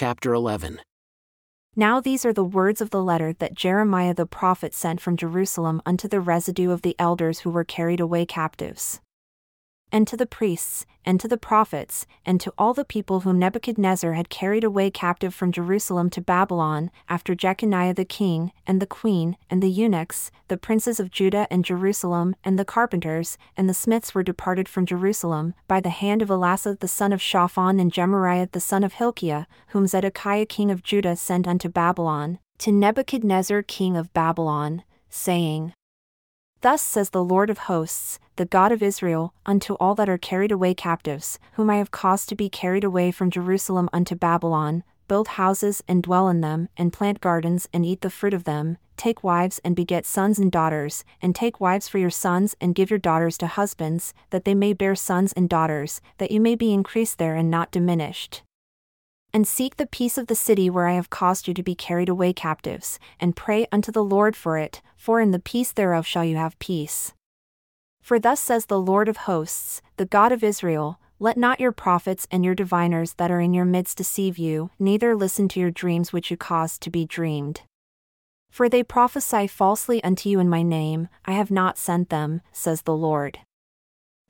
chapter 11. Now these are the words of the letter that Jeremiah the prophet sent from Jerusalem unto the residue of the elders who were carried away captives and to the priests, and to the prophets, and to all the people whom Nebuchadnezzar had carried away captive from Jerusalem to Babylon, after Jeconiah the king, and the queen, and the eunuchs, the princes of Judah and Jerusalem, and the carpenters, and the smiths were departed from Jerusalem, by the hand of Elasah the son of Shaphan and Gemariah the son of Hilkiah, whom Zedekiah king of Judah sent unto Babylon, to Nebuchadnezzar king of Babylon, saying, Thus says the Lord of hosts, the God of Israel, unto all that are carried away captives, whom I have caused to be carried away from Jerusalem unto Babylon, build houses and dwell in them, and plant gardens and eat the fruit of them, take wives and beget sons and daughters, and take wives for your sons and give your daughters to husbands, that they may bear sons and daughters, that you may be increased there and not diminished and seek the peace of the city where I have caused you to be carried away captives, and pray unto the Lord for it, for in the peace thereof shall you have peace. For thus says the Lord of hosts, the God of Israel Let not your prophets and your diviners that are in your midst deceive you, neither listen to your dreams which you cause to be dreamed. For they prophesy falsely unto you in my name, I have not sent them, says the Lord.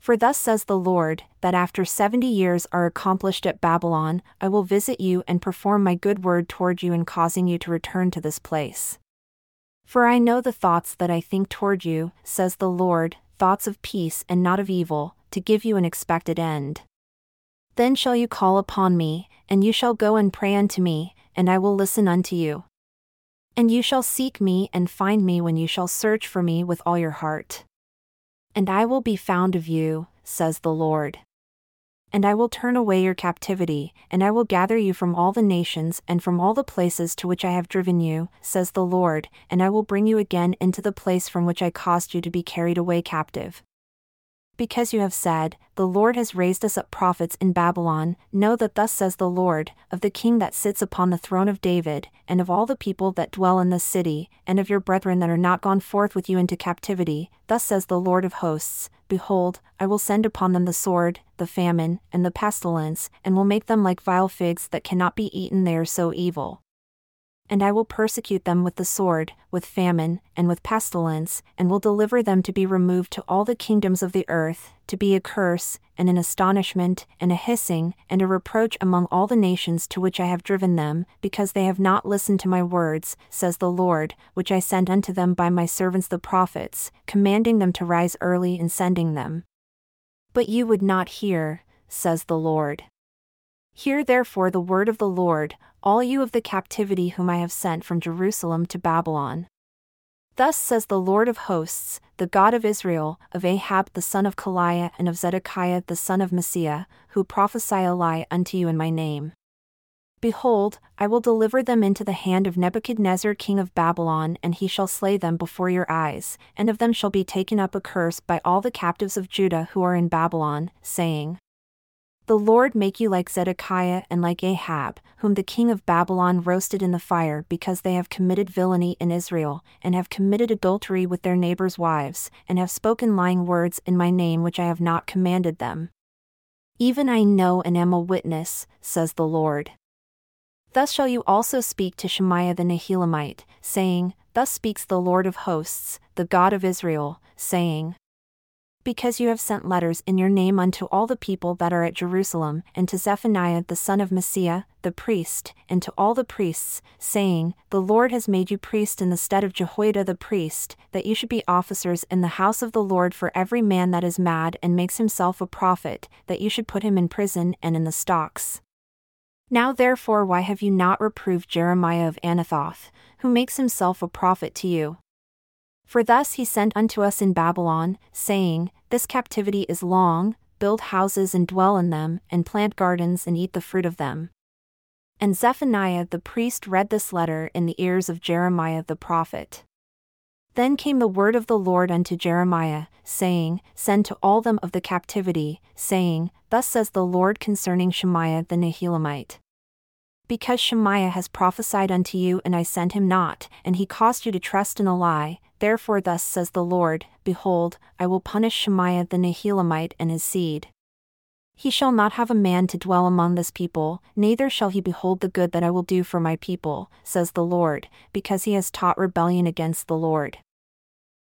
For thus says the Lord, that after seventy years are accomplished at Babylon, I will visit you and perform my good word toward you in causing you to return to this place. For I know the thoughts that I think toward you, says the Lord, thoughts of peace and not of evil, to give you an expected end. Then shall you call upon me, and you shall go and pray unto me, and I will listen unto you. And you shall seek me and find me when you shall search for me with all your heart. And I will be found of you, says the Lord. And I will turn away your captivity, and I will gather you from all the nations and from all the places to which I have driven you, says the Lord, and I will bring you again into the place from which I caused you to be carried away captive because you have said, The Lord has raised us up prophets in Babylon, know that thus says the Lord, of the king that sits upon the throne of David, and of all the people that dwell in this city, and of your brethren that are not gone forth with you into captivity, thus says the Lord of hosts, Behold, I will send upon them the sword, the famine, and the pestilence, and will make them like vile figs that cannot be eaten, they are so evil and I will persecute them with the sword, with famine, and with pestilence, and will deliver them to be removed to all the kingdoms of the earth, to be a curse, and an astonishment, and a hissing, and a reproach among all the nations to which I have driven them, because they have not listened to my words, says the Lord, which I sent unto them by my servants the prophets, commanding them to rise early and sending them. But you would not hear, says the Lord. Hear therefore the word of the Lord, all you of the captivity whom I have sent from Jerusalem to Babylon. Thus says the Lord of hosts, the God of Israel, of Ahab the son of Kolaiah and of Zedekiah the son of Maaseiah, who prophesy a lie unto you in my name. Behold, I will deliver them into the hand of Nebuchadnezzar king of Babylon, and he shall slay them before your eyes, and of them shall be taken up a curse by all the captives of Judah who are in Babylon, saying, the Lord make you like Zedekiah and like Ahab, whom the king of Babylon roasted in the fire because they have committed villainy in Israel, and have committed adultery with their neighbors' wives, and have spoken lying words in my name which I have not commanded them. Even I know and am a witness, says the Lord. Thus shall you also speak to Shemaiah the Nehelamite, saying, Thus speaks the Lord of hosts, the God of Israel, saying, because you have sent letters in your name unto all the people that are at Jerusalem, and to Zephaniah the son of Maaseiah, the priest, and to all the priests, saying, The Lord has made you priest in the stead of Jehoiada the priest, that you should be officers in the house of the Lord for every man that is mad and makes himself a prophet, that you should put him in prison and in the stocks. Now therefore why have you not reproved Jeremiah of Anathoth, who makes himself a prophet to you? For thus he sent unto us in Babylon, saying, This captivity is long, build houses and dwell in them, and plant gardens and eat the fruit of them. And Zephaniah the priest read this letter in the ears of Jeremiah the prophet. Then came the word of the Lord unto Jeremiah, saying, Send to all them of the captivity, saying, Thus says the Lord concerning Shemaiah the Nehelamite. Because Shemaiah has prophesied unto you, and I sent him not, and he caused you to trust in a lie, Therefore, thus says the Lord Behold, I will punish Shemaiah the Nehelamite and his seed. He shall not have a man to dwell among this people, neither shall he behold the good that I will do for my people, says the Lord, because he has taught rebellion against the Lord.